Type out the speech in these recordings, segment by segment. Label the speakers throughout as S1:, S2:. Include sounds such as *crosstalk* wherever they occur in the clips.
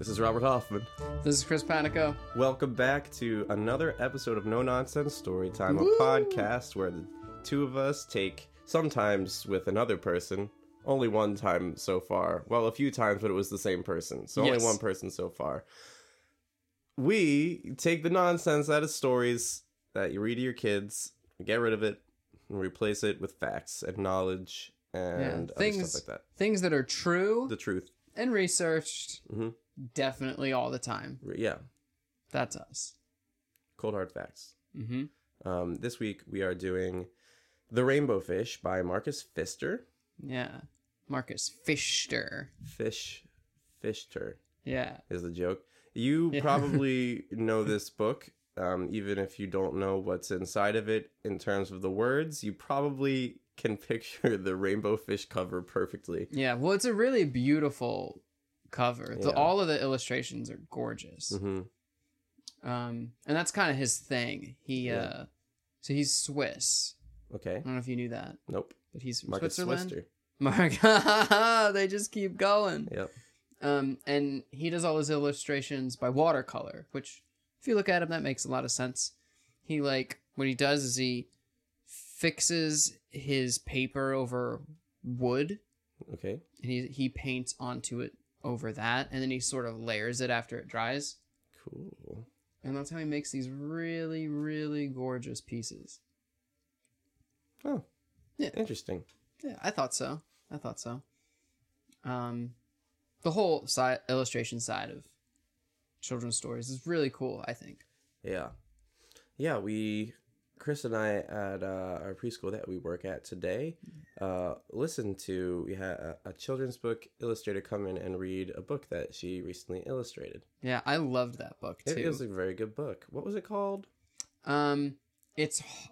S1: This is Robert Hoffman.
S2: This is Chris Panico.
S1: Welcome back to another episode of No Nonsense Storytime, a podcast where the two of us take, sometimes with another person, only one time so far. Well, a few times, but it was the same person. So only one person so far. We take the nonsense out of stories that you read to your kids, get rid of it, and replace it with facts and knowledge and other
S2: things-
S1: stuff like that.
S2: Things that are true
S1: The truth.
S2: and researched
S1: Mhm.
S2: Definitely all the time.
S1: Yeah.
S2: That's us.
S1: Cold hard facts.
S2: Mm-hmm.
S1: Um, this week we are doing The Rainbow Fish by Marcus Pfister.
S2: Yeah. Marcus Fischer.
S1: Fish Fishter
S2: Yeah.
S1: is the joke. You
S2: Yeah. *laughs*
S1: probably know this book, um, even if you don't know what's inside of it in terms of the words. You probably can *laughs* picture the rainbow fish cover perfectly.
S2: Yeah. Well, it's a really beautiful cover. The, all of the illustrations are gorgeous.
S1: hmm
S2: Um, and that's kind of his thing. He,
S1: Yeah.
S2: uh, so he's Swiss.
S1: Okay.
S2: I don't know if you knew that,
S1: Nope.
S2: but he's from
S1: Marcus
S2: Switzerland.
S1: Pfister.
S2: Mark, *laughs* they just keep going.
S1: Yep.
S2: Um, and he does all his illustrations by watercolor, which, if you look at him, that makes a lot of sense. He like what he does is he fixes his paper over wood,
S1: Okay.
S2: and he he paints onto it over that, and then he sort of layers it after it dries,
S1: Cool.
S2: and that's how he makes these really really gorgeous pieces.
S1: Oh.
S2: Yeah.
S1: Interesting.
S2: Yeah, I thought so. I thought so. Um, the whole side illustration side of children's stories is really cool. I think.
S1: Yeah. Yeah, we Chris and I at uh, our preschool that we work at today uh, listened to we had a, a children's book illustrator come in and read a book that she recently illustrated.
S2: Yeah, I loved that book too.
S1: It, it was a very good book. What was it called?
S2: um, it's h-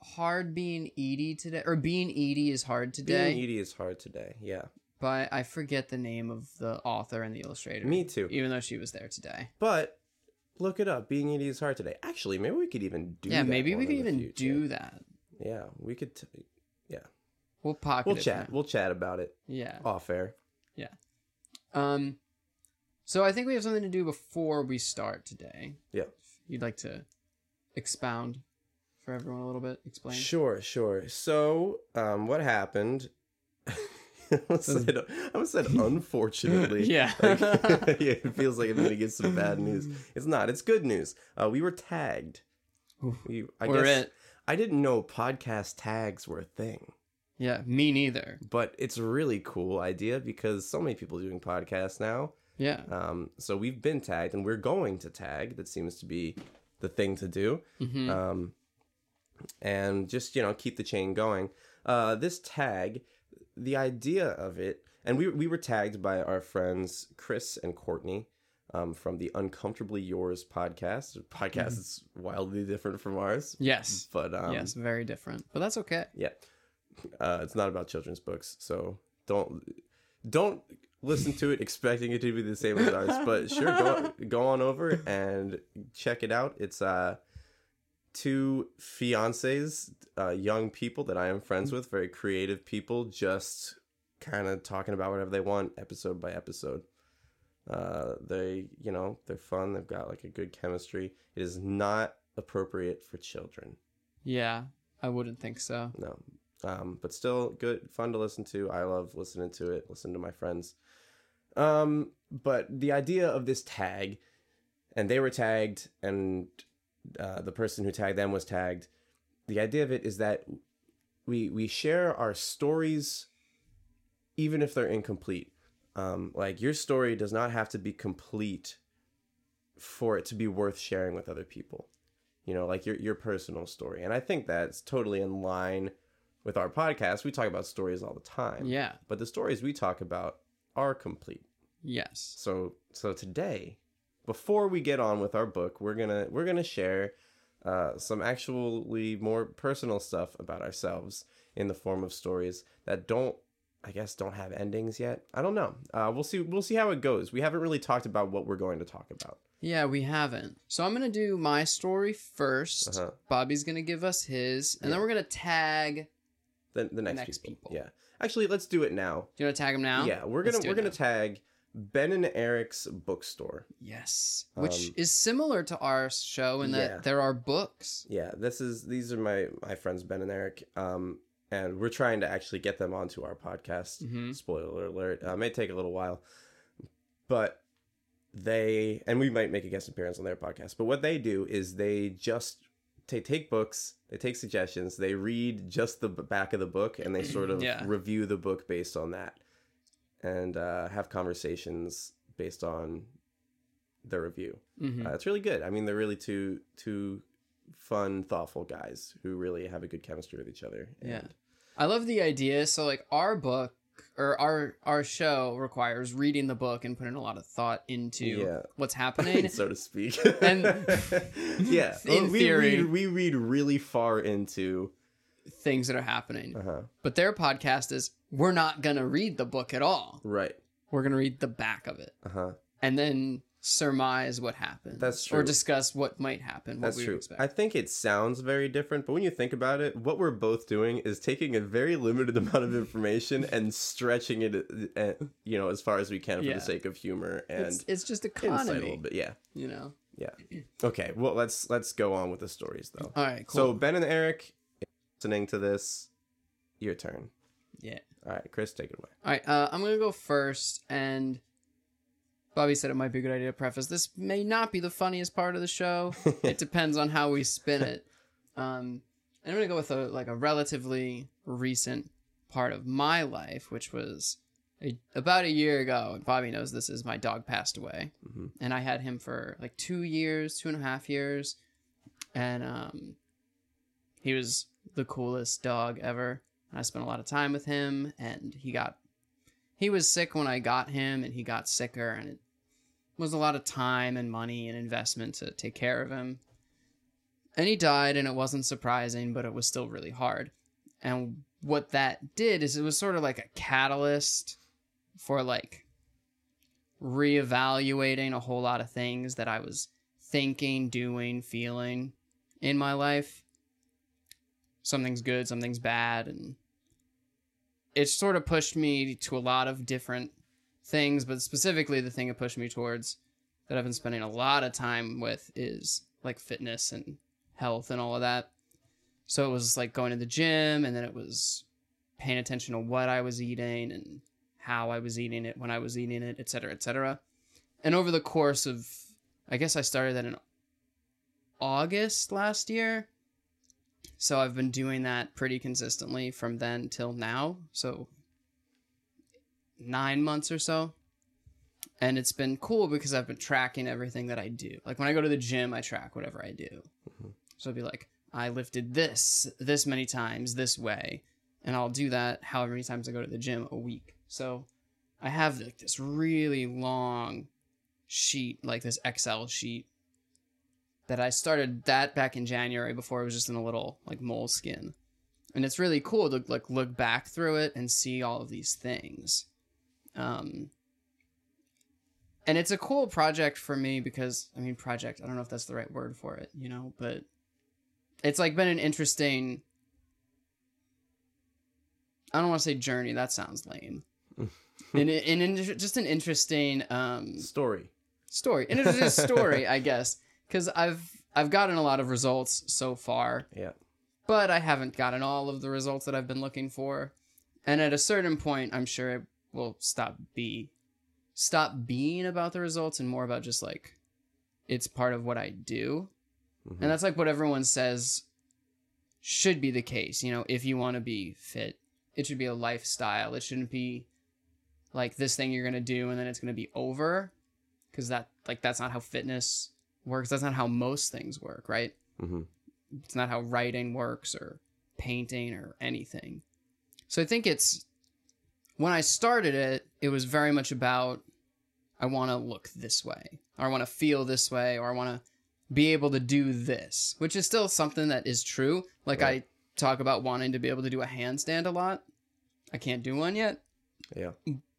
S2: hard being Edie today, or being Edie is hard today.
S1: Being Edie is hard today. Yeah,
S2: but I forget the name of the author and the illustrator.
S1: me too.
S2: even though she was there today.
S1: But look it up. Being Edie is hard today. Actually, maybe we could even do. That.
S2: Yeah, maybe we could even
S1: future.
S2: do that.
S1: Yeah, we could. T-
S2: We'll pocket
S1: we'll chat.
S2: now.
S1: We'll chat about it
S2: Yeah.
S1: off air. Yeah.
S2: Um, so I think we have something to do before we start today.
S1: Yeah.
S2: You'd like to expound for everyone a little bit? Explain.
S1: Sure, sure. So, um, what happened? I said, I said unfortunately.
S2: Yeah.
S1: Like, yeah, *laughs* it feels like I'm gonna get some bad news. *laughs* It's not. It's good news. Uh, we were tagged. We, I
S2: We're
S1: guess
S2: it.
S1: I didn't know podcast tags were a thing,
S2: Yeah, me neither.
S1: but it's a really cool idea because so many people are doing podcasts now.
S2: Yeah.
S1: Um, so we've been tagged, and we're going to tag. That seems to be the thing to do.
S2: hmm
S1: um, and just you know keep the chain going. Uh, this tag, the idea of it, and we we were tagged by our friends Chris and Courtney um, from the Uncomfortably Yours podcast. Podcast is wildly different from ours,
S2: yes.
S1: but um,
S2: yes, very different. But that's okay.
S1: yeah, uh, it's not about children's books, so don't don't listen to it *laughs* expecting it to be the same as ours. But sure, go go on over and check it out. It's uh two fiancés, uh, young people that I am friends with, very creative people, just kind of talking about whatever they want, episode by episode. Uh, they, you know, they're fun. They've got like a good chemistry. It is not appropriate for children.
S2: Yeah, I wouldn't think so.
S1: No. Um, but still good, fun to listen to. I love listening to it, listen to my friends. Um, but the idea of this tag, and they were tagged, and uh, the person who tagged them was tagged. The idea of it is that we we share our stories, even if they're incomplete. Um, like your story does not have to be complete for it to be worth sharing with other people you know like your your personal story and i think that's totally in line with our podcast we talk about stories all the time
S2: Yeah.
S1: but the stories we talk about are complete
S2: Yes.
S1: so so today before we get on with our book we're gonna we're gonna share uh, some actually more personal stuff about ourselves in the form of stories that don't i guess don't have endings yet i don't know uh, we'll see we'll see how it goes we haven't really talked about what we're going to talk about
S2: Yeah, we haven't. So I'm gonna do my story 1st
S1: Uh-huh.
S2: Bobby's gonna give us his, and
S1: Yeah.
S2: then we're gonna tag.
S1: the, the next,
S2: Next
S1: people.
S2: people.
S1: yeah actually let's do it now
S2: Do you wanna tag him now?
S1: Yeah, we're gonna we're gonna
S2: now.
S1: tag Ben and Eric's bookstore.
S2: Yes, which
S1: Um,
S2: is similar to our show in that
S1: Yeah.
S2: there are books.
S1: Yeah, this is these are my my friends Ben and Eric. Um, and we're trying to actually get them onto our podcast.
S2: Mhm.
S1: Spoiler alert! Uh, may take a little while, but they and we might make a guest appearance on their podcast. But what they do is they just they take books, they take suggestions, they read just the back of the book, and they sort of *clears throat*
S2: Yeah.
S1: review the book based on that, and uh, have conversations based on the review.
S2: hmm
S1: Uh, it's really good. I mean, they're really two two fun, thoughtful guys who really have a good chemistry with each other.
S2: Yeah. I love the idea. So like our book or our our show requires reading the book and putting a lot of thought into
S1: Yeah.
S2: what's *laughs* happening.
S1: so to speak.
S2: And- *laughs*
S1: yeah, *laughs*
S2: In
S1: we
S2: theory.
S1: read, we read really far into.
S2: things that are happening.
S1: Uh huh.
S2: But their podcast is we're not going to read the book at all.
S1: Right.
S2: We're going to read the back of it
S1: Uh huh.
S2: and then surmise what happened.
S1: That's true.
S2: Or discuss what might happen, what
S1: That's
S2: we
S1: true.
S2: expect.
S1: I think it sounds very different, but when you think about it, what we're both doing is taking a very limited *laughs* amount of information and stretching it, uh, you know, as far as we can for
S2: Yeah.
S1: the sake of humor and
S2: it's, it's just
S1: insight a little bit. Yeah.
S2: you know.
S1: Yeah. Okay. Well, let's let's go on with the stories though.
S2: All right, Cool. So.
S1: Ben and Eric, listening to this, your turn.
S2: Yeah.
S1: All right, Chris, take it away.
S2: All right, uh, I'm gonna go first, and Bobby said it might be a good idea to preface. This may not be the funniest part of the show. *laughs* it depends on how we spin it. Um, and I'm gonna go with a like a relatively recent part of my life, which was a, about a year ago. And Bobby knows this is my dog passed away,
S1: Mhm.
S2: and I had him for like two years, two and a half years, and um, he was the coolest dog ever. I spent a lot of time with him, and he got he was sick when I got him, and he got sicker, and it was a lot of time and money and investment to take care of him. And he died, and it wasn't surprising, but it was still really hard. And what that did is it was sort of like a catalyst for like reevaluating a whole lot of things that I was thinking, doing, feeling in my life. Something's good, something's bad, and it sort of pushed me to a lot of different things, but specifically the thing it pushed me towards that I've been spending a lot of time with is like fitness and health and all of that. So it was like going to the gym and then it was paying attention to what I was eating and how I was eating it, when I was eating it, et cetera, et cetera. And over the course of, I guess I started that in August last year. So I've been doing that pretty consistently from then till now. So nine months or so. And it's been cool because I've been tracking everything that I do. Like when I go to the gym, I track whatever I do.
S1: Mhm.
S2: So I'll be like, I lifted this this many times this way. And I'll do that however many times I go to the gym a week. So I have like this really long sheet, like this Excel sheet that I started that back in January before it was just in a little like moleskin. And it's really cool to like look back through it and see all of these things. Um and it's a cool project for me because I mean project, I don't know if that's the right word for it, you know, but it's like been an interesting I don't want to say journey, that sounds lame. *laughs* and, and, and just an interesting um
S1: Story.
S2: story and it's a story *laughs* i guess because i've i've gotten a lot of results so far.
S1: Yeah.
S2: but i haven't gotten all of the results that i've been looking for. And at a certain point i'm sure it will stop be stop being about the results and more about just like it's part of what i do.
S1: Mhm.
S2: and that's like what everyone says should be the case you know if you want to be fit it should be a lifestyle. It shouldn't be like this thing you're gonna do and then it's gonna be over. Because that like that's not how fitness works that's not how most things work right
S1: Mhm.
S2: it's not how writing works or painting or anything so i think it's when i started it it was very much about i want to look this way or i want to feel this way or i want to be able to do this which is still something that is true like
S1: Right.
S2: i talk about wanting to be able to do a handstand a lot i can't do one yet
S1: Yeah.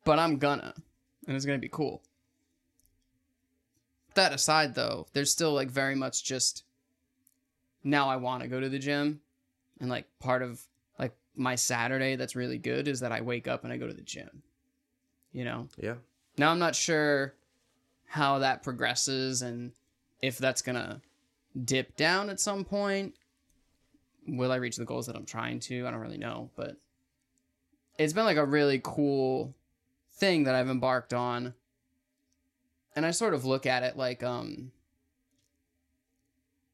S2: but I'm gonna, and it's gonna be cool. That aside, though, there's still like very much just now I want to go to the gym, and like part of like my Saturday that's really good is that I wake up and I go to the gym. You know,
S1: Yeah.
S2: Now I'm not sure how that progresses and if that's gonna dip down at some point. Will I reach the goals that I'm trying to? I don't really know, but it's been like a really cool thing that I've embarked on. And I sort of look at it like um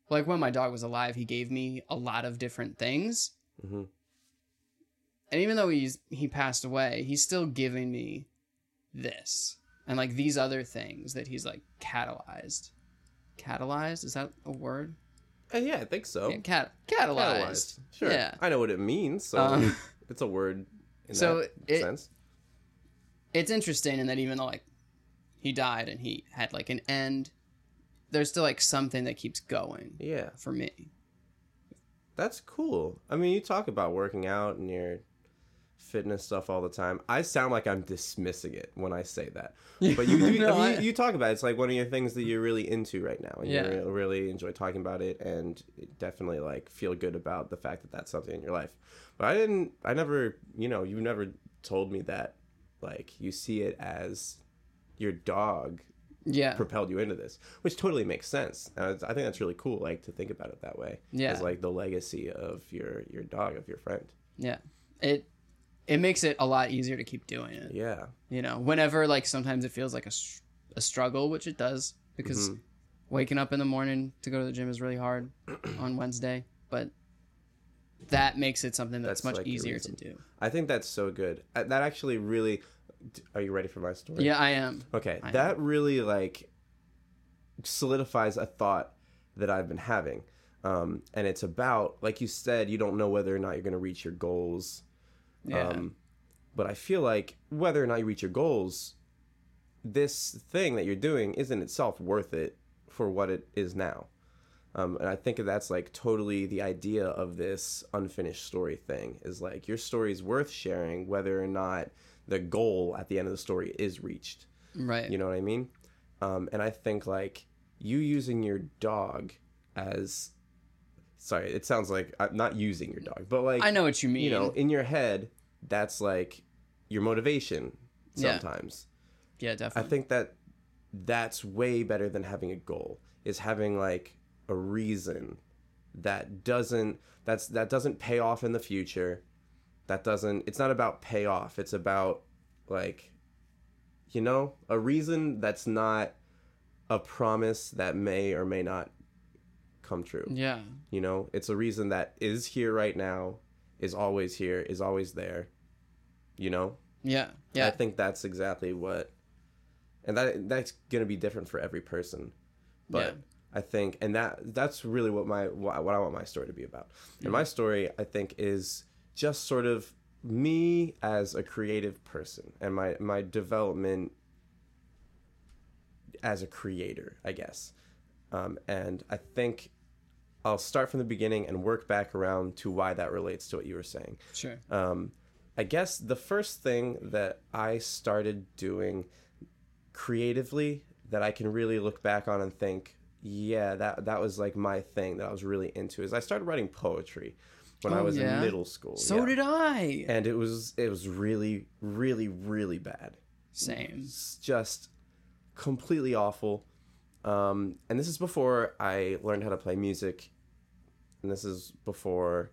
S2: like when my dog was alive, he gave me a lot of different things.
S1: hmm
S2: And even though he's he passed away, he's still giving me this and like these other things that he's like catalyzed. Catalyzed is that a word?
S1: Uh, yeah, I think so.
S2: Yeah, cat catalyzed.
S1: Catalyzed. Sure.
S2: Yeah.
S1: I know what it means, so
S2: Um,
S1: it's a word in *laughs*
S2: so
S1: that
S2: it-
S1: sense.
S2: it's interesting in that even though like he died and he had like an end, there's still like something that keeps going
S1: Yeah.
S2: for me.
S1: That's cool. I mean, you talk about working out and your fitness stuff all the time. I sound like I'm dismissing it when I say that, *laughs* but you do.
S2: No,
S1: I mean,
S2: I-
S1: you, talk about it. It's like one of your things that you're really into right now, and
S2: Yeah.
S1: you re- really enjoy talking about it, and definitely like feel good about the fact that that's something in your life. But I didn't. I never. You know, you never told me that. Like you see it as your dog
S2: Yeah.
S1: propelled you into this, which totally makes sense. I think that's really cool, like to think about it that way.
S2: Yeah.
S1: as like the legacy of your your dog, of your friend.
S2: Yeah. It it makes it a lot easier to keep doing it.
S1: Yeah,
S2: You know, whenever like sometimes it feels like a a struggle, which it does because
S1: Mhm.
S2: waking up in the morning to go to the gym is really hard *clears throat* on Wednesday, but that makes it something that's,
S1: That's
S2: much
S1: like
S2: easier to do.
S1: I think that's so good. Uh, That actually really. Are you ready for my story?
S2: Yeah, I am.
S1: Okay,
S2: I
S1: that really like solidifies a thought that I've been having, um, and it's about like you said, you don't know whether or not you're going to reach your goals.
S2: Yeah.
S1: Um, but I feel like whether or not you reach your goals, this thing that you're doing isn't itself worth it for what it is now. Um, and I think that's like totally the idea of this unfinished story thing is like your story is worth sharing whether or not the goal at the end of the story is reached.
S2: right.
S1: You know what I mean? Um, and I think like you using your dog as sorry, it sounds like I'm not using your dog, but like
S2: I know what you mean.
S1: you know, in your head, that's like your motivation sometimes.
S2: yeah,
S1: I
S2: definitely.
S1: I think that that's way better than having a goal. Is having like a reason that doesn't that's that doesn't pay off in the future. That doesn't it's not about payoff. It's about like you know, a reason that's not a promise that may or may not come true.
S2: yeah.
S1: You know, it's a reason that is here right now, is always here, is always there. You know?
S2: Yeah. Yeah i
S1: think that's exactly what and that that's going to be different for every person. But
S2: Yeah.
S1: I think and that that's really what my what what I want my story to be about. And my mm-hmm. story I think is just sort of me as a creative person and my my development as a creator, I guess. Um, and I think I'll start from the beginning and work back around to why that relates to what you were saying.
S2: Sure.
S1: Um, I guess the first thing that I started doing creatively that I can really look back on and think, yeah, that that was like my thing that I was really into is I started writing poetry when I
S2: Oh,
S1: was
S2: yeah?
S1: in middle school.
S2: So
S1: yeah.
S2: did I.
S1: and it was it was really really really bad.
S2: Same.
S1: Just completely awful. Um, and this is before I learned how to play music. And this is before.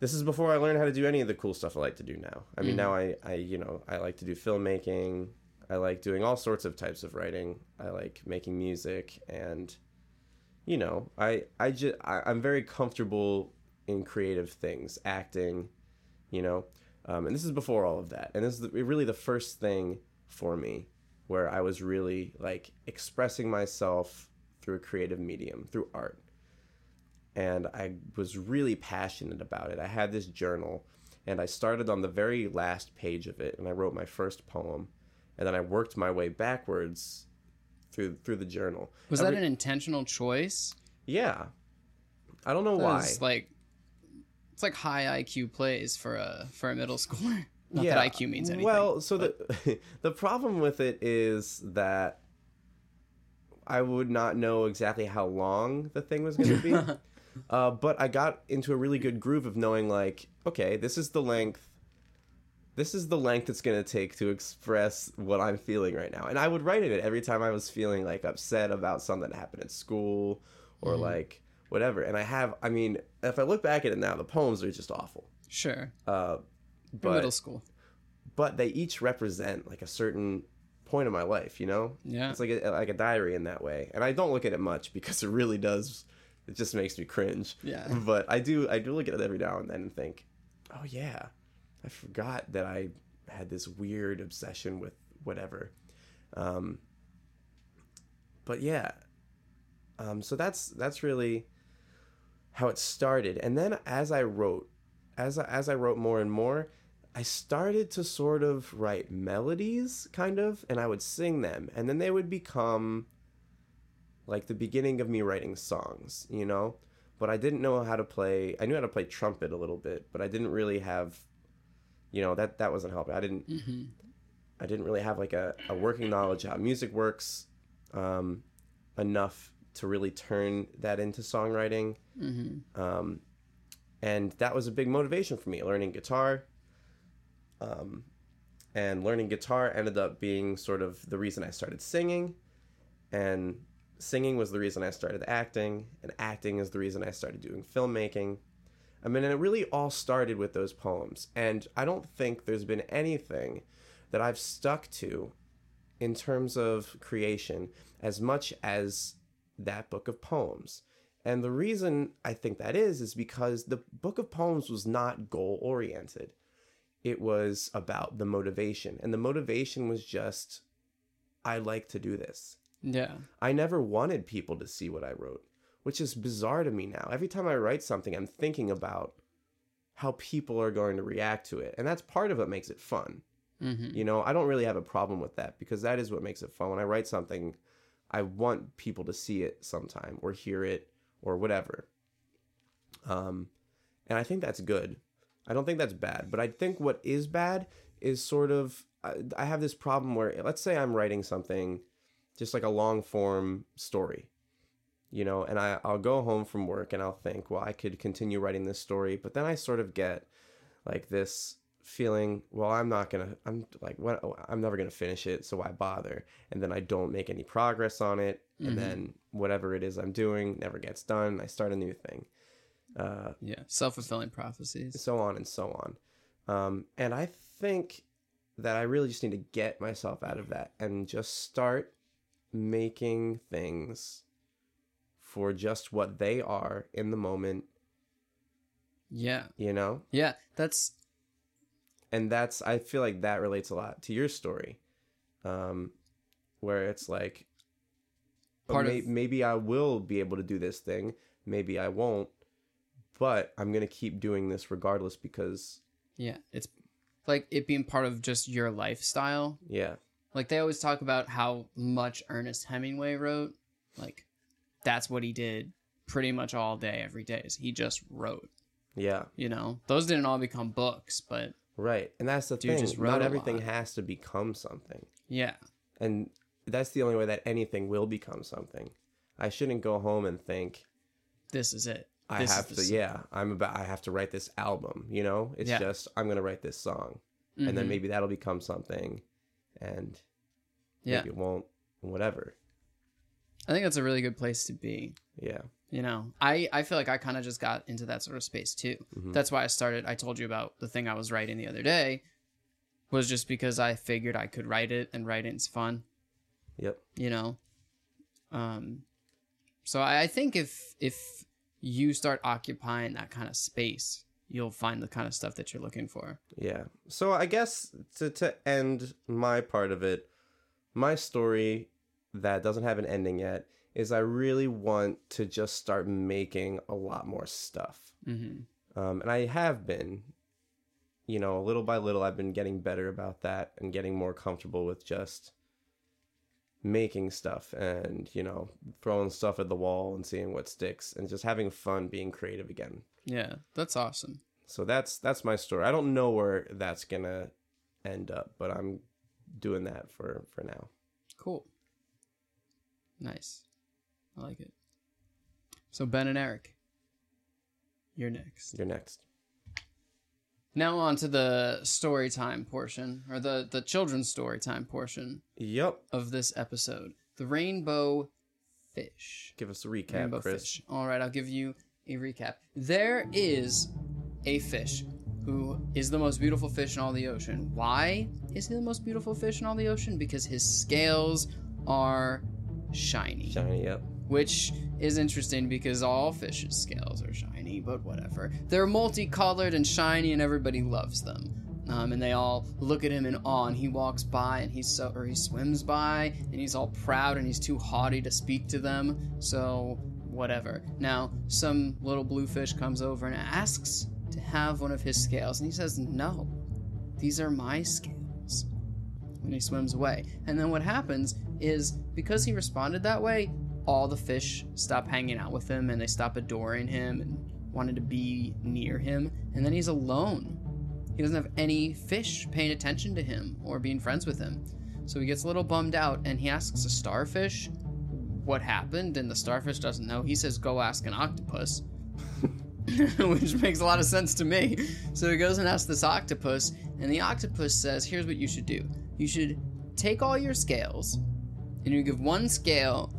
S1: This is before I learned how to do any of the cool stuff I like to do now. I mean,
S2: Mhm.
S1: now I, I, you know, I like to do filmmaking. I like doing all sorts of types of writing. I like making music, and, you know, I, I just, I, I'm very comfortable in creative things, acting, you know, um, and this is before all of that. And this is the, really the first thing for me where I was really like expressing myself through a creative medium, through art. And I was really passionate about it. I had this journal and I started on the very last page of it and I wrote my first poem. And then I worked my way backwards through through the journal.
S2: Was
S1: Every-
S2: that an intentional choice?
S1: Yeah. I don't know
S2: That
S1: why.
S2: like it's like high IQ plays for a for a middle *laughs* schooler. Not
S1: Yeah,
S2: that IQ means anything.
S1: Well, so the *laughs* the problem with it is that I would not know exactly how long the thing was going to be. *laughs* uh, but I got into a really good groove of knowing, like, okay, this is the length this is the length it's going to take to express what I'm feeling right now. And I would write it every time I was feeling like upset about something that happened at school or
S2: Mhm.
S1: like whatever. And I have, I mean, if I look back at it now, the poems are just awful.
S2: Sure.
S1: Uh,
S2: In
S1: but
S2: middle school.
S1: but they each represent like a certain point of my life, you know?
S2: Yeah.
S1: It's like a, like a diary in that way. And I don't look at it much because it really does it just makes me cringe.
S2: Yeah.
S1: But I do I do look at it every now and then and think, "Oh yeah, I forgot that I had this weird obsession with whatever." Um but yeah. Um so that's that's really how it started. And then as I wrote, as I, as I wrote more and more, I started to sort of write melodies, kind of, and I would sing them, and then they would become like the beginning of me writing songs, you know. But I didn't know how to play. I knew how to play trumpet a little bit, but I didn't really have, you know, that that wasn't helping. I didn't.
S2: hmm
S1: I didn't really have like a, a working knowledge of how music works, um, enough to really turn that into songwriting.
S2: hmm
S1: Um, and that was a big motivation for me learning guitar um, and learning guitar ended up being sort of the reason i started singing and singing was the reason i started acting and acting is the reason i started doing filmmaking i mean and it really all started with those poems and i don't think there's been anything that i've stuck to in terms of creation as much as that book of poems and the reason I think that is, is because the book of poems was not goal oriented. It was about the motivation. And the motivation was just, I like to do this.
S2: Yeah.
S1: I never wanted people to see what I wrote, which is bizarre to me now. Every time I write something, I'm thinking about how people are going to react to it. And that's part of what makes it fun.
S2: hmm
S1: You know, I don't really have a problem with that because that is what makes it fun. When I write something, I want people to see it sometime or hear it or whatever. Um, and I think that's good. I don't think that's bad, but I think what is bad is sort of I, I have this problem where let's say I'm writing something, just like a long form story, you know, and I I'll go home from work and I'll think, well, I could continue writing this story, but then I sort of get like this feeling well i'm not gonna i'm like what i'm never gonna finish it so why bother and then i don't make any progress on it and
S2: Mhm.
S1: then whatever it is i'm doing never gets done i start a new thing uh,
S2: Yeah. Self fulfilling prophecies.
S1: so on and so on um, and i think that i really just need to get myself out of that and just start making things for just what they are in the moment
S2: Yeah.
S1: you know
S2: Yeah. That's
S1: and that's i feel like that relates a lot to your story um where it's like oh,
S2: Part
S1: may-
S2: of-
S1: maybe i will be able to do this thing maybe i won't but i'm gonna keep doing this regardless because
S2: yeah. It's like it being part of just your lifestyle.
S1: yeah
S2: Like they always talk about how much Ernest Hemingway wrote. Like that's what he did pretty much all day, every day. Is he just wrote.
S1: yeah
S2: You know, those didn't all become books, but
S1: right and that's the thing
S2: just wrote
S1: not everything
S2: lot.
S1: has to become something
S2: yeah,
S1: and that's the only way that anything will become something i shouldn't go home and think
S2: this is it.
S1: I
S2: This
S1: have to,
S2: s-
S1: yeah. I'm about. I have to write this album. You know, it's
S2: Yeah.
S1: just I'm gonna write this song, and then
S2: Mhm.
S1: maybe that'll become something, and
S2: Yeah.
S1: maybe it won't. Whatever.
S2: I think that's a really good place to be.
S1: Yeah.
S2: You know, I I feel like I kind of just got into that sort of space too.
S1: Mhm.
S2: That's why I started. I told you about the thing I was writing the other day, was just because I figured I could write it and write it's fun.
S1: Yep.
S2: You know, um, so I, I think if if you start occupying that kind of space, you'll find the kind of stuff that you're looking for.
S1: Yeah. So I guess to to end my part of it, my story that doesn't have an ending yet is I really want to just start making a lot more stuff.
S2: hmm
S1: Um, and I have been, you know, little by little, I've been getting better about that and getting more comfortable with just making stuff and, you know, throwing stuff at the wall and seeing what sticks and just having fun being creative again.
S2: Yeah, that's awesome.
S1: So that's that's my story. I don't know where that's gonna end up, but I'm doing that for for now.
S2: Cool. Nice. I like it. So Ben and Eric, you're next.
S1: You're next.
S2: Now on to the story time portion, or the the children's story time portion
S1: Yep.
S2: of this episode. The rainbow fish.
S1: Give us a recap,
S2: rainbow
S1: Chris.
S2: fish. All right, I'll give you a recap. There is a fish who is the most beautiful fish in all the ocean. Why is he the most beautiful fish in all the ocean? Because his scales are shiny,
S1: Shiny, yep.
S2: which is interesting because all fish's scales are shiny, but whatever. They're multicolored and shiny, and everybody loves them. Um, and they all look at him in awe. And he walks by, and he's so, or he swims by, and he's all proud, and he's too haughty to speak to them. So whatever. Now, some little blue fish comes over and asks to have one of his scales, and he says, "No, these are my scales." And he swims away. And then what happens is because he responded that way, all the fish stop hanging out with him, and they stop adoring him and wanted to be near him. And then he's alone. He doesn't have any fish paying attention to him or being friends with him. So he gets a little bummed out and he asks a starfish what happened, and the starfish doesn't know. He says, Go ask an octopus. *laughs* Which makes a lot of sense to me. So he goes and asks this octopus, and the octopus says, Here's what you should do. You should take all your scales, and you give one scale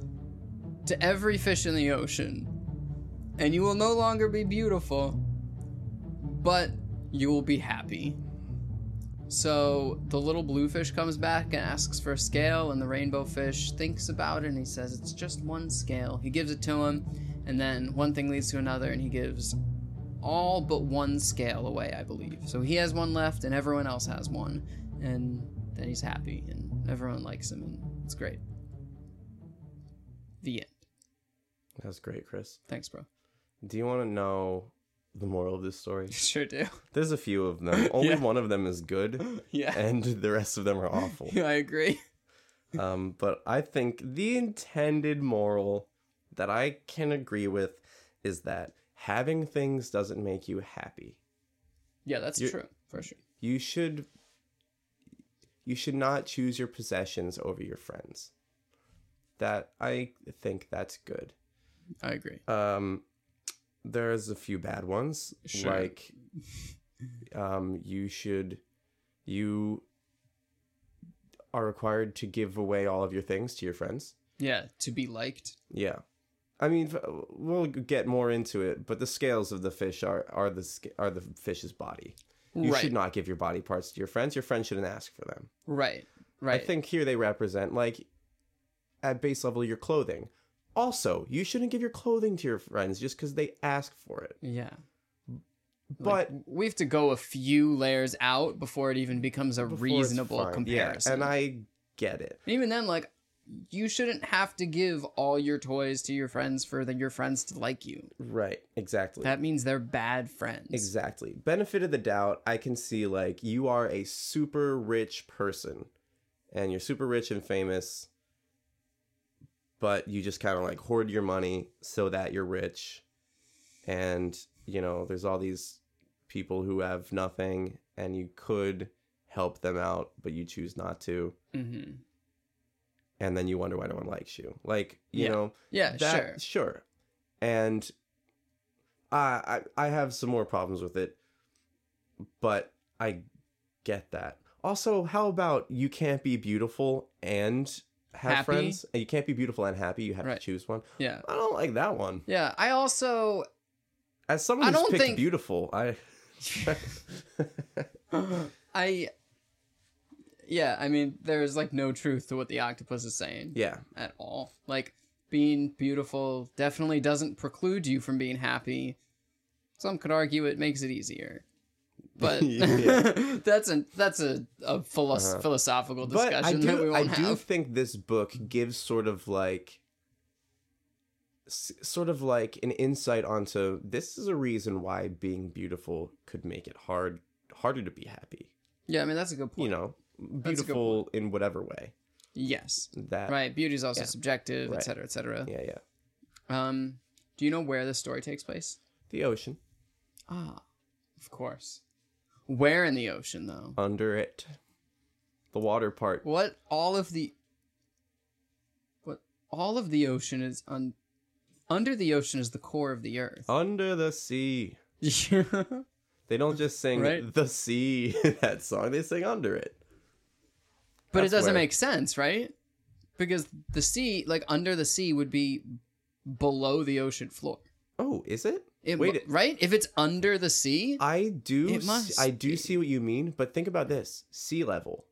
S2: to every fish in the ocean, and you will no longer be beautiful, but you will be happy. So the little blue fish comes back and asks for a scale, and the rainbow fish thinks about it and he says, It's just one scale. He gives it to him, and then one thing leads to another, and he gives all but one scale away, I believe. So he has one left, and everyone else has one, and then he's happy, and everyone likes him, and it's great. The end.
S1: That was great, Chris.
S2: Thanks, bro.
S1: Do you want to know the moral of this story? *laughs*
S2: Sure do.
S1: There's a few of them. *laughs* Only
S2: Yeah.
S1: one of them is good, *laughs*
S2: Yeah.
S1: and the rest of them are awful.
S2: I agree.
S1: Um, but I think the intended moral that I can agree with is that having things doesn't make you happy.
S2: Yeah, that's
S1: You're-
S2: true for sure.
S1: You should you should not choose your possessions over your friends. That I think that's good.
S2: I agree.
S1: Um, there's a few bad ones,
S2: Sure.
S1: like um, you should you are required to give away all of your things to your friends.
S2: Yeah, to be liked.
S1: Yeah, I mean we'll get more into it, but the scales of the fish are are the are the fish's body. You
S2: right.
S1: should not give your body parts to your friends. Your friends shouldn't ask for them.
S2: Right. Right.
S1: I think here they represent like at base level your clothing. Also, you shouldn't give your clothing to your friends just because they ask for it.
S2: Yeah.
S1: But
S2: Like, we have to go a few layers out before it even becomes a reasonable comparison.
S1: Yeah, and I get it.
S2: Even then, like, you shouldn't have to give all your toys to your friends for the, your friends to like you.
S1: Right, exactly.
S2: That means they're bad friends.
S1: Exactly. Benefit of the doubt, I can see like you are a super rich person and you're super rich and famous, but you just kind of like hoard your money so that you're rich. And, you know, there's all these people who have nothing and you could help them out, but you choose not to.
S2: hmm
S1: And then you wonder why no one likes you. Like, you
S2: Yeah.
S1: know,
S2: Yeah,
S1: that,
S2: sure.
S1: sure. And I, I I have some more problems with it, but I get that. Also, how about you can't be beautiful and have
S2: Happy?
S1: friends? Uh, you can't be beautiful and happy. You have
S2: Right.
S1: to choose one.
S2: Yeah.
S1: I don't like that one.
S2: Yeah. I also.
S1: As someone
S2: I
S1: who's
S2: don't
S1: picked
S2: think-
S1: beautiful, I *laughs*
S2: I. Yeah, I mean, there's like no truth to what the octopus is saying.
S1: yeah,
S2: at all. Like being beautiful definitely doesn't preclude you from being happy. Some could argue it makes it easier. But *laughs* *laughs* that's a that's a, a philos-
S1: Uh-huh.
S2: philosophical
S1: but I
S2: discussion that we
S1: do I
S2: won't
S1: do
S2: have.
S1: think this book gives sort of like s- sort of like an insight onto this is a reason why being beautiful could make it hard harder to be happy
S2: Yeah, I mean that's a good point.
S1: you know beautiful in whatever way
S2: Yes.
S1: that
S2: Right. Beauty is also
S1: Yeah.
S2: subjective,
S1: Right.
S2: etc., etc.
S1: yeah yeah
S2: Um, do you know where the story takes place?
S1: the ocean
S2: Ah, of course. Where in the ocean, though?
S1: under it the water part
S2: What all of the what all of the ocean is un, under the ocean is the core of the earth.
S1: under the sea *laughs* They don't just sing
S2: Right.
S1: the sea *laughs* that song. They sing under it.
S2: But it doesn't
S1: where-
S2: make sense, right? Because the sea, like under the sea, would be below the ocean floor.
S1: Oh, is it?
S2: It,
S1: Wait,
S2: mu- right? If it's under the sea,
S1: I do.
S2: It
S1: s-
S2: must
S1: I do
S2: be.
S1: see what you mean, but think about this: sea level.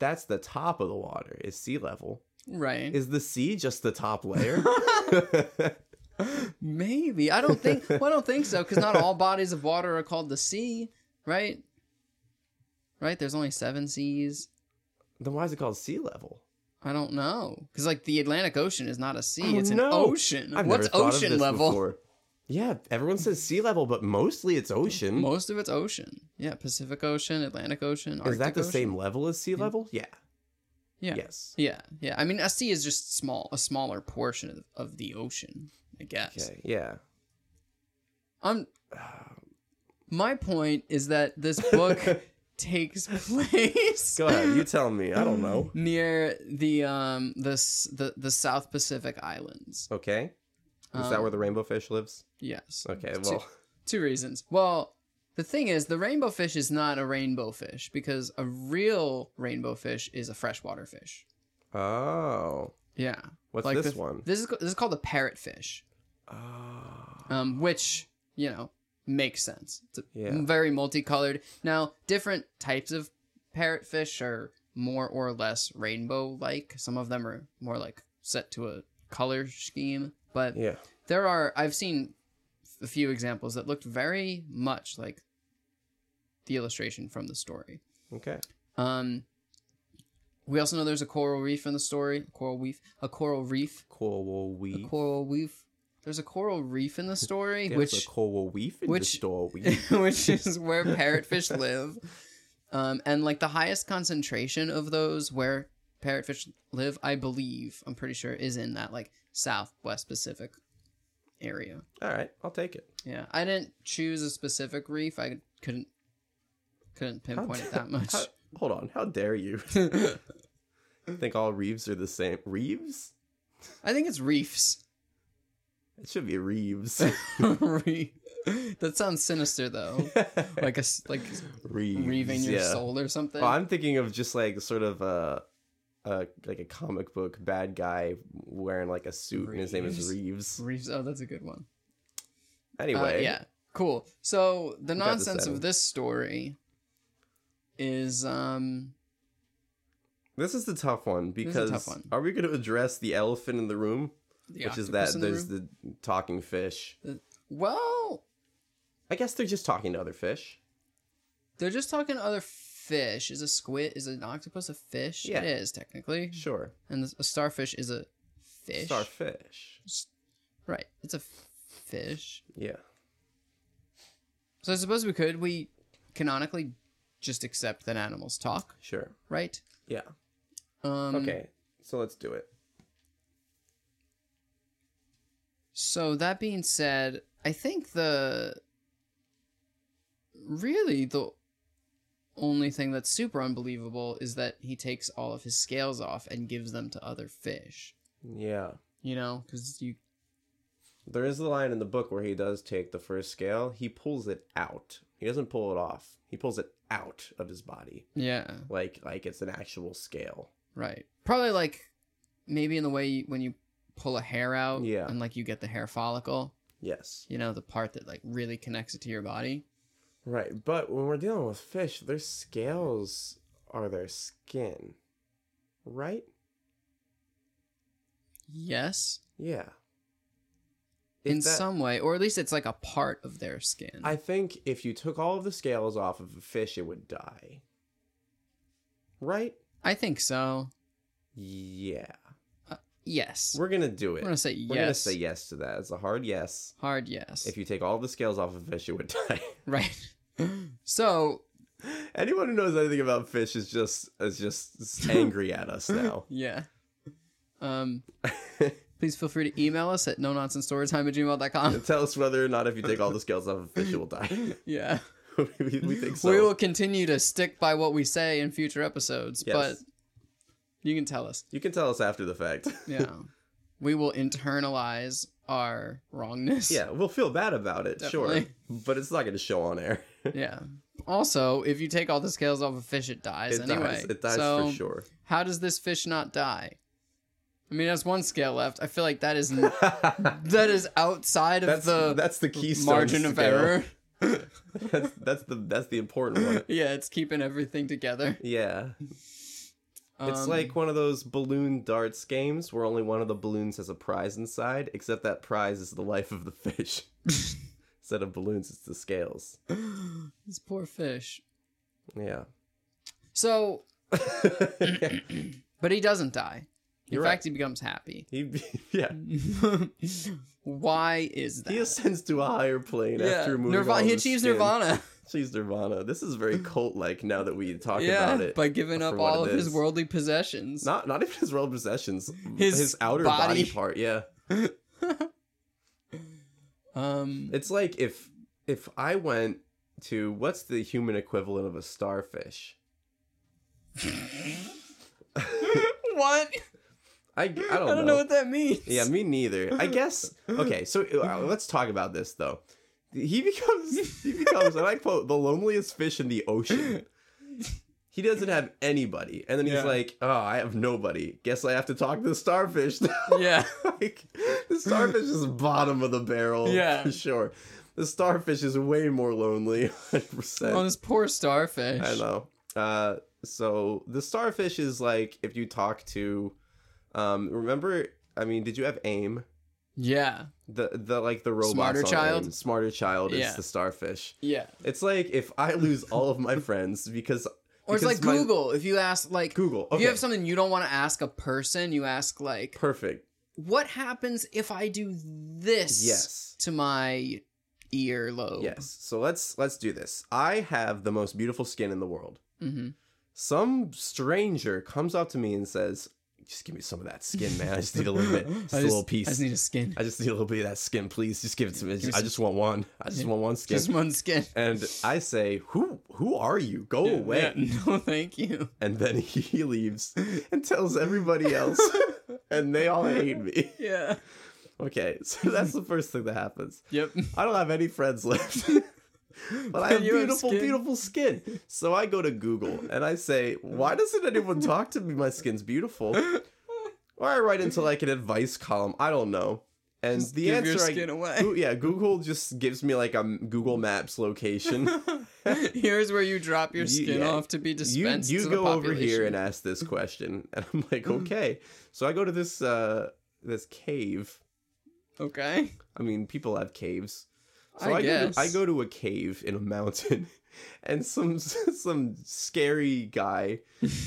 S1: That's the top of the water. Is sea level?
S2: right?
S1: Is the sea just the top *laughs* layer?
S2: Maybe I don't think. Well, I don't think so because not all bodies of water are called the sea, right? Right? There's only seven seas.
S1: then why is it called sea level?
S2: I don't know because like the Atlantic Ocean is not a sea;
S1: Oh,
S2: it's an ocean.
S1: I've
S2: What's
S1: never thought of
S2: ocean level?
S1: before. Yeah, everyone says sea level, but mostly it's ocean.
S2: Most of it's ocean. Yeah, Pacific Ocean, Atlantic Ocean. Arctic
S1: is that the
S2: Ocean.
S1: same level as sea level? Yeah.
S2: Yeah.
S1: Yes.
S2: Yeah, yeah. I mean, a sea is just small, a smaller portion of, of the ocean, I guess.
S1: Okay. Yeah.
S2: Um, *sighs* my point is that this *laughs* book takes *laughs* place
S1: Go ahead. You tell me. I don't know. *laughs*
S2: near the um the the the South Pacific Islands.
S1: Okay. Is that
S2: Um,
S1: where the rainbow fish lives?
S2: Yes.
S1: Okay.
S2: Two-
S1: Well.
S2: two reasons. Well, the thing is, the rainbow fish is not a rainbow fish because a real rainbow fish is a freshwater fish.
S1: Oh.
S2: Yeah.
S1: What's
S2: Like
S1: this
S2: the-
S1: one?
S2: This is this is called a parrotfish.
S1: Oh.
S2: um, which you know makes sense. It's
S1: Yeah.
S2: very multicolored. Now, different types of parrotfish are more or less rainbow-like. Some of them are more like set to a color scheme, but
S1: Yeah.
S2: there are I've seen a few examples that looked very much like the illustration from the story.
S1: Okay.
S2: Um, we also know there's a coral reef in the story. Coral reef, a coral reef,
S1: Coral
S2: a coral reef. There's a coral reef in the *laughs* story,
S1: There's
S2: which
S1: a coral weave in
S2: which-
S1: the. *laughs* Weave.
S2: which is where parrotfish live. Um, and like the highest concentration of those where parrotfish live, I believe, I'm pretty sure, is in that like Southwest Pacific area.
S1: All right. I'll take it.
S2: Yeah, I didn't choose a specific reef. I couldn't couldn't pinpoint it that *laughs* much.
S1: how- hold on. How dare you I think all reefs are the same? Reeves?
S2: I think it's reefs.
S1: It should be reeves. *laughs* *laughs*
S2: That sounds sinister though, *laughs* like a like
S1: reeves.
S2: reaving your
S1: yeah.
S2: soul or something.
S1: Well, I'm thinking of just like sort of a, a like a comic book bad guy wearing like a suit, and his name is
S2: Reeves.
S1: Reeves.
S2: Oh, that's a good one. Uh,
S1: Anyway,
S2: yeah, cool. So the nonsense of this story is um
S1: this is the tough one because
S2: tough one.
S1: are we going to address the elephant in the room,
S2: the
S1: which is that
S2: in the
S1: there's the talking fish?
S2: well,
S1: I guess they're just talking to other fish.
S2: they're just talking to other fish. Is a squid is an octopus a fish?
S1: Yeah.
S2: It is technically,
S1: Sure,
S2: and a starfish is a fish.
S1: starfish.
S2: Right, it's a fish.
S1: Yeah.
S2: So I suppose we could we canonically just accept that animals talk,
S1: Sure.
S2: right?
S1: Yeah.
S2: Um,
S1: Okay. So let's do it.
S2: So that being said, I think the really the only thing that's super unbelievable is that he takes all of his scales off and gives them to other fish.
S1: Yeah.
S2: You know, because you
S1: There is a line in the book where he does take the first scale. He pulls it out. He doesn't pull it off. He pulls it out of his body,
S2: yeah
S1: like like it's an actual scale.
S2: right probably like maybe in the way you, when you pull a hair out
S1: Yeah.
S2: and like you get the hair follicle
S1: Yes.
S2: you know the part that like really connects it to your body
S1: Right. But when we're dealing with fish, their scales are their skin. Right?
S2: yes
S1: Yeah.
S2: in
S1: that-
S2: some way or at least it's like a part of their skin
S1: I think if you took all of the scales off of a fish, it would die. Right?
S2: I think so
S1: Yeah.
S2: Yes
S1: We're gonna do it.
S2: I'm gonna say yes.
S1: We're gonna say yes to that. It's a hard yes.
S2: Hard yes.
S1: If you take all the scales off of fish, it would die. *laughs*
S2: right. *laughs* So
S1: Anyone who knows anything about fish is just is just *laughs* angry at us now.
S2: yeah. Um please feel free to email us at no nonsense storytime at gmail.com.
S1: And Tell us whether or not if you take all the scales off of fish, it will die.
S2: Yeah.
S1: we, we think so.
S2: We will continue to stick by what we say in future episodes,
S1: Yes.
S2: but you can tell us.
S1: You can tell us after the fact. *laughs*
S2: Yeah. *laughs* we will internalize our wrongness.
S1: Yeah, we'll feel bad about it, sure, *laughs* but it's not going to show on air.
S2: Yeah. Also, if you take all the scales off a fish, it dies
S1: it
S2: anyway.
S1: dies. It dies
S2: so,
S1: for sure.
S2: How does this fish not die? I mean, there's one scale left. I feel like that is n- that is outside of
S1: that's
S2: the
S1: that's the key
S2: margin of
S1: scale.
S2: error.
S1: that's that's the that's the important one.
S2: yeah, it's keeping everything together.
S1: Yeah, it's
S2: Um,
S1: like one of those balloon darts games where only one of the balloons has a prize inside, except that prize is the life of the fish. *laughs* Instead of balloons, it's the scales. *gasps*
S2: this poor fish.
S1: Yeah.
S2: So,
S1: Yeah. *laughs* *clears throat*
S2: but he doesn't die. In
S1: You're
S2: fact, he becomes happy.
S1: He, *laughs* yeah,
S2: Why is that?
S1: he ascends to a higher plane
S2: yeah,
S1: after removing all
S2: Nirvana. He achieves
S1: skin.
S2: Nirvana.
S1: Achieves Nirvana. This is very *laughs* cult-like now that we talk
S2: yeah,
S1: about it.
S2: by giving up all of his
S1: is.
S2: worldly possessions.
S1: Not not even his world possessions.
S2: His
S1: His, outer body.
S2: body.
S1: part. Yeah. *laughs*
S2: Um,
S1: It's like if if I went to what's the human equivalent of a starfish? *laughs*
S2: what?
S1: I, I don't,
S2: I don't know.
S1: know.
S2: what that means.
S1: Yeah, me neither. I guess. Okay, so uh, let's talk about this though. He becomes he becomes, and I quote, the loneliest fish in the ocean. He doesn't have anybody, and then he's
S2: Yeah.
S1: like, "Oh, I have nobody. Guess I have to talk to the starfish." now." *laughs*
S2: Yeah.
S1: like the starfish is bottom of the barrel.
S2: Yeah.
S1: for sure. The starfish is way more lonely. *laughs* Hundred
S2: Oh,
S1: percent.
S2: this poor starfish.
S1: I know. Uh, so the starfish is like if you talk to, um, remember? I mean, did you have AIM?
S2: Yeah.
S1: The the like the robot
S2: Smarter Child?
S1: Smarter Child is
S2: Yeah.
S1: the starfish.
S2: Yeah.
S1: It's like if I lose all of my *laughs* friends because
S2: Or it's
S1: because
S2: like
S1: my-
S2: Google. If you ask, like,
S1: Google.
S2: if you have something you don't want to ask a person, you ask, like,
S1: perfect.
S2: what happens if I do this
S1: Yes.
S2: to my earlobe?
S1: Yes. So let's let's do this. I have the most beautiful skin in the world.
S2: Mm-hmm.
S1: Some stranger comes up to me and says, "Just give me some of that skin, man. I just need a little bit, *laughs* just a little piece.
S2: I just need a skin.
S1: I just need a little bit of that skin, please. Just give it to me.
S2: Give me
S1: I just want one. I just want one skin."
S2: Just one skin.
S1: and I say, "Who who are you? Go away."
S2: Yeah, *laughs* no, thank you.
S1: And then *laughs* he leaves and tells everybody else, and they all hate me.
S2: Yeah.
S1: Okay, so that's the first thing that happens.
S2: Yep.
S1: I don't have any friends left. But I *laughs* have
S2: You
S1: beautiful,
S2: skin.
S1: beautiful skin. So I go to Google and I say, why *laughs* doesn't anyone talk to me? My skin's beautiful. Or I write into like an advice column. I don't know. And
S2: Just
S1: the
S2: give
S1: answer
S2: your
S1: I
S2: away.
S1: Yeah, *laughs* Google just gives me like a Google Maps location.
S2: Here's where you drop your
S1: You-
S2: skin
S1: yeah.
S2: off to be dispensed.
S1: you
S2: to the
S1: go over here and ask this question, and I'm like, okay. So I go to this uh this cave.
S2: Okay.
S1: I mean, people have caves. So
S2: I
S1: I, go to, I go to a cave in a mountain, *laughs* and some *laughs* some scary guy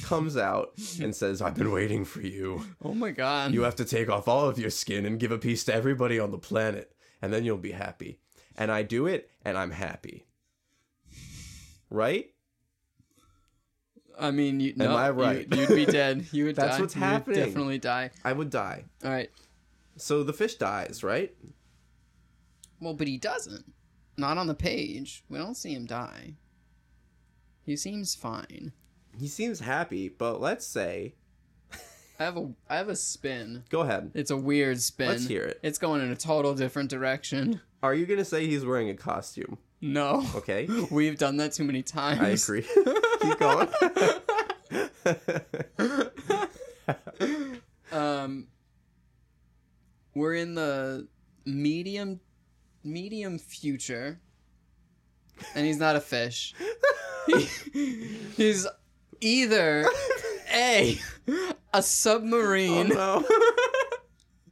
S1: comes out and *laughs* says, "I've been waiting for you.
S2: Oh my god.
S1: You have to take off all of your skin and give a piece to everybody on the planet, and then you'll be happy." And I do it, and I'm happy. Right?
S2: I mean, you, no, am
S1: I right?
S2: You, would be dead. You would
S1: That's
S2: die.
S1: what's happening.
S2: definitely die.
S1: I would die.
S2: All right.
S1: So the fish dies, right?
S2: Well, but he doesn't. Not on the page. We don't see him die. He seems fine.
S1: He seems happy, but let's say,
S2: I have a I have a spin.
S1: go ahead.
S2: It's a weird spin.
S1: Let's hear it.
S2: It's going in a total different direction.
S1: Are you gonna say he's wearing a costume?
S2: No.
S1: Okay, *laughs*
S2: We've done that too many times.
S1: I agree. *laughs* Keep going. *laughs*
S2: Um we're in the medium medium future. And he's not a fish. He- *laughs* *laughs* he's either A a submarine
S1: oh,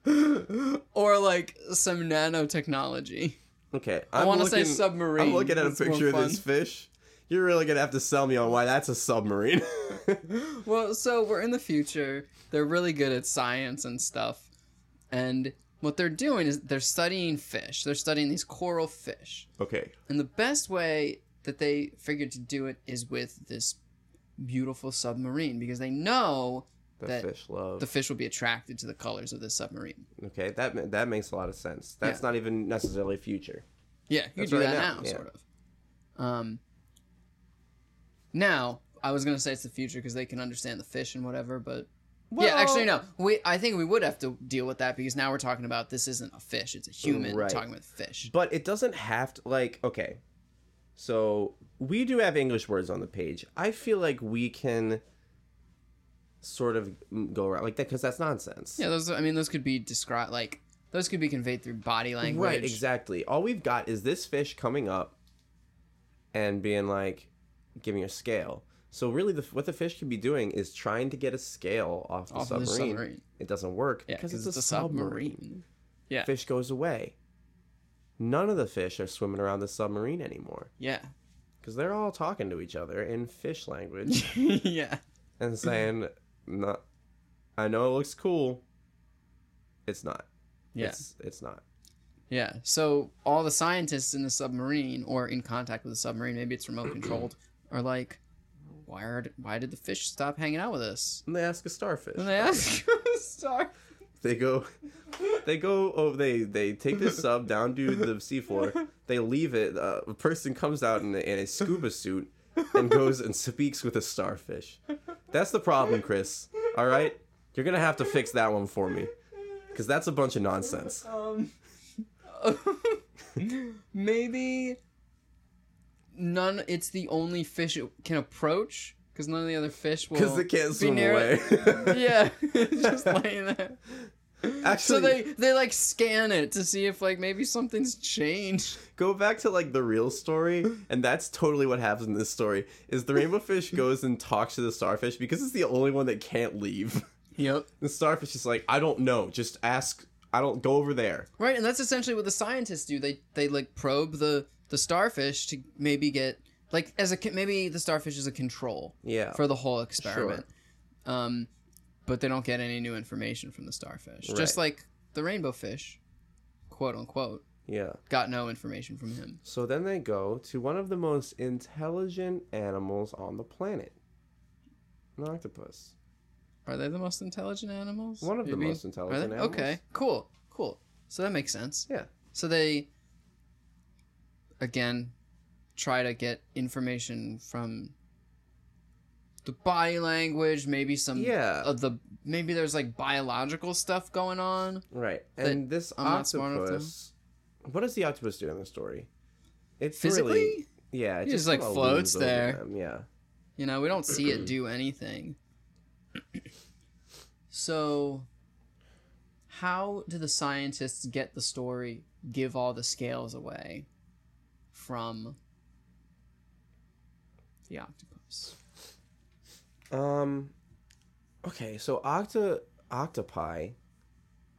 S1: no. *laughs*
S2: or like some nanotechnology.
S1: Okay,
S2: I
S1: I'm
S2: want to say submarine.
S1: I'm looking at a picture of this fish. You're really gonna have to sell me on why that's a submarine.
S2: Well, so we're in the future. They're really good at science and stuff. And what they're doing is they're studying fish. They're studying these coral fish.
S1: okay,
S2: And the best way that they figured to do it is with this beautiful submarine because they know
S1: the
S2: That-
S1: fish love.
S2: the fish will be attracted to the colors of this submarine.
S1: okay, that that makes a lot of sense. That's
S2: Yeah.
S1: not even necessarily future.
S2: Yeah, you
S1: That's
S2: do
S1: right
S2: that
S1: now,
S2: now,
S1: yeah.
S2: sort of. Um, now, I was gonna say it's the future because they can understand the fish and whatever, but yeah, actually, no. We I think we would have to deal with that because now we're talking about this isn't a fish; it's a human
S1: Right.
S2: talking with fish.
S1: But it doesn't have to like okay. So we do have English words on the page. I feel like we can sort of go around like that because that's nonsense.
S2: Yeah, those. I mean, those could be described like those could be conveyed through body language.
S1: Right, exactly. All we've got is this fish coming up and being like giving a scale. So really, the, what the fish could be doing is trying to get a scale off the,
S2: Off of the
S1: submarine.
S2: submarine.
S1: It doesn't work
S2: Yeah,
S1: because
S2: 'cause
S1: it's,
S2: it's
S1: a
S2: a
S1: submarine.
S2: submarine. Yeah.
S1: Fish goes away. None of the fish are swimming around the submarine anymore
S2: Yeah.
S1: because they're all talking to each other in fish language *laughs*
S2: yeah.
S1: and saying, "Not, I know it looks cool. It's not.
S2: Yeah.
S1: It's, it's not."
S2: Yeah. So all the scientists in the submarine or in contact with the submarine, maybe it's remote controlled, *clears throat* are like, why are why did the fish stop hanging out with us?
S1: And they ask a starfish.
S2: And they ask *laughs* a Star.
S1: They go, they go. Oh, they they take this sub down to the seafloor. They leave it. Uh, a person comes out in a, in a scuba suit and goes and speaks with a starfish. That's the problem, Chris. All right, you're gonna have to fix that one for me, because that's a bunch of nonsense.
S2: Um, *laughs* maybe none. It's the only fish it can approach because none of the other fish will.
S1: Because they can't
S2: be
S1: swim
S2: near
S1: away.
S2: it. *laughs* yeah, it's *laughs* just *laughs* laying there.
S1: Actually,
S2: So they they like scan it to see if like maybe something's changed.
S1: go back to like the real story and that's totally what happens in this story is the rainbow fish goes and talks to the starfish because it's the only one that can't leave
S2: Yep.
S1: the starfish is like i don't know just ask i don't go over there
S2: Right, and that's essentially what the scientists do. They they like probe the the starfish to maybe get like as a maybe the starfish is a control
S1: yeah
S2: for the whole experiment. Um, but they don't get any new information from the starfish. Just like the rainbow fish, quote unquote,
S1: yeah
S2: got no information from him.
S1: so then they go to one of the most intelligent animals on the planet an octopus
S2: Are they the most intelligent animals?
S1: One of the most intelligent animals.
S2: Okay, cool, cool. So that makes sense.
S1: yeah
S2: So they again try to get information from the body language, maybe some
S1: Yeah.
S2: of the maybe there's like biological stuff going on.
S1: right and this
S2: I'm not smart enough to-
S1: octopus what does the octopus do in the story it's
S2: Physically,
S1: really yeah it
S2: He just, like, floats there.
S1: them, yeah
S2: you know, we don't see it *clears throat* do anything. *clears throat* so how do the scientists get the story give all the scales away from the octopus?
S1: Um. Okay, so octa octopi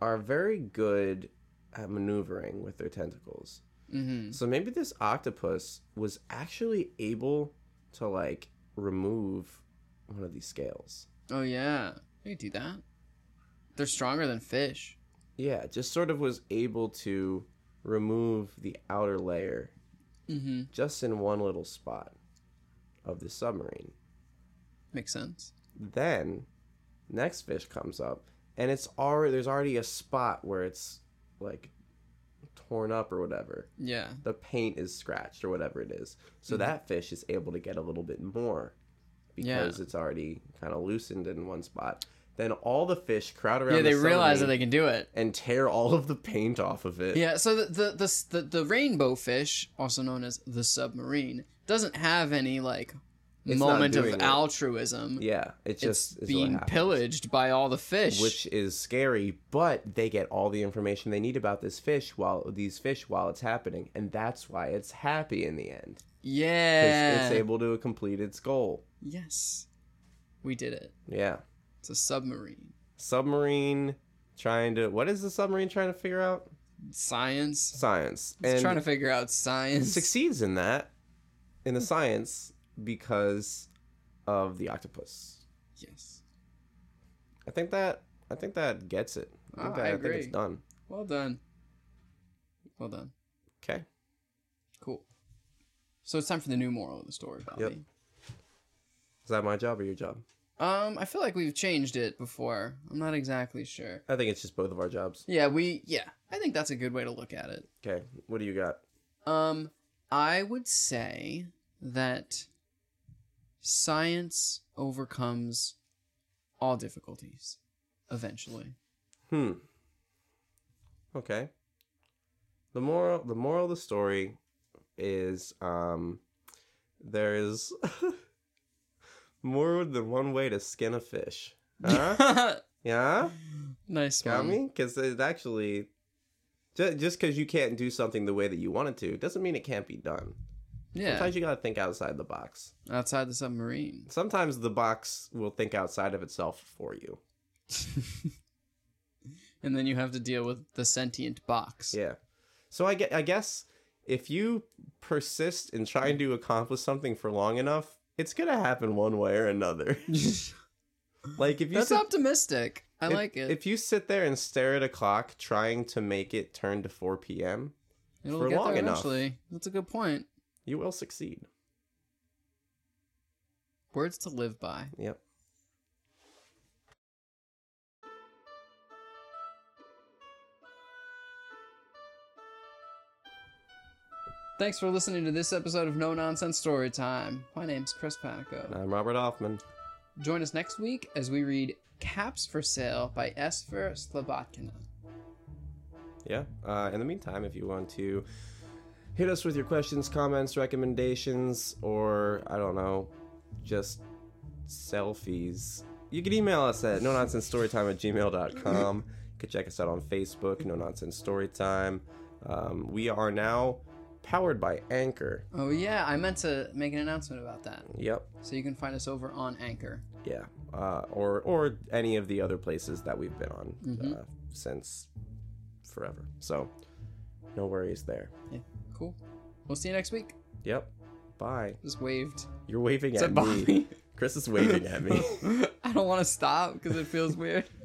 S1: are very good at maneuvering with their tentacles.
S2: Mm-hmm.
S1: So maybe this octopus was actually able to like remove one of these scales.
S2: Oh yeah, they do that. They're stronger than fish.
S1: Yeah, just sort of was able to remove the outer layer
S2: Mm-hmm.
S1: just in one little spot of the submarine.
S2: Makes sense.
S1: then next fish comes up and it's already there's already a spot where it's like torn up or whatever
S2: Yeah.
S1: the paint is scratched or whatever it is so
S2: Mhm.
S1: that fish is able to get a little bit more because it's already kind of loosened in one spot then all the fish crowd around
S2: Yeah, they
S1: the
S2: realize that they can do it.
S1: and tear all of the paint off of it
S2: Yeah. So the the the the, the rainbow fish, also known as the submarine, doesn't have any like
S1: It's
S2: moment of
S1: it.
S2: altruism.
S1: yeah it
S2: It's
S1: just is
S2: being pillaged by all the fish.
S1: which is scary but they get all the information they need about this fish while these fish while it's happening and that's why it's happy in the end
S2: yeah.
S1: it's able to complete its goal
S2: yes. We did it.
S1: yeah
S2: It's a submarine.
S1: submarine trying to what is the submarine trying to figure out
S2: Science.
S1: science
S2: It's
S1: and
S2: trying to figure out science.
S1: succeeds in that in the science because of the octopus
S2: Yes.
S1: i think that i think that gets it i think,
S2: Ah,
S1: that,
S2: I
S1: I think it's done
S2: Well done. Well done.
S1: okay
S2: Cool. So it's time for the new moral of the story, Bobby.
S1: Yep. is that my job or your job
S2: Um, I feel like we've changed it before. I'm not exactly sure.
S1: i think it's just both of our jobs
S2: Yeah, we yeah. I think that's a good way to look at it.
S1: okay what do you got
S2: Um, I would say that science overcomes all difficulties. eventually.
S1: Hmm. Okay. The moral the moral of the story is um there's *laughs* more than one way to skin a fish. *laughs* Huh? yeah?
S2: nice
S1: Got
S2: one.
S1: me? Because it actually just because you can't do something the way that you want it to doesn't mean it can't be done.
S2: Yeah,
S1: Sometimes you gotta think outside the box.
S2: outside the submarine.
S1: Sometimes the box will think outside of itself for you. *laughs*
S2: and then you have to deal with the sentient box.
S1: Yeah. So I, I guess if you persist in trying to accomplish something for long enough, it's gonna happen one way or another. *laughs* like if you
S2: That's
S1: sit,
S2: optimistic. I
S1: if,
S2: like it.
S1: If you sit there and stare at a clock trying to make it turn to 4 p.m.,
S2: It'll
S1: for
S2: get
S1: long
S2: there
S1: enough.
S2: That's a good point.
S1: you will succeed.
S2: Words to live by.
S1: Yep.
S2: Thanks for listening to this episode of No Nonsense Storytime. My name's Chris Panico.
S1: I'm Robert Hoffman.
S2: Join us next week as we read Caps for Sale by Esphyr Slobodkina.
S1: Yeah. Uh, in the meantime, if you want to hit us with your questions, comments, recommendations, or I don't know, just selfies, you can email us at no nonsense storytime at gmail.com. you can check us out on Facebook, No Nonsense Storytime. Um, we are now powered by Anchor.
S2: Oh, yeah, I meant to make an announcement about that.
S1: Yep.
S2: So you can find us over on Anchor.
S1: Yeah. Uh, or or any of the other places that we've been on
S2: Mhm.
S1: uh, since forever. So no worries there.
S2: Yeah, cool. We'll see you next week.
S1: Yep. Bye.
S2: Just waved.
S1: You're waving at me. Chris is waving at me. *laughs*
S2: I don't want to stop because it feels weird. *laughs*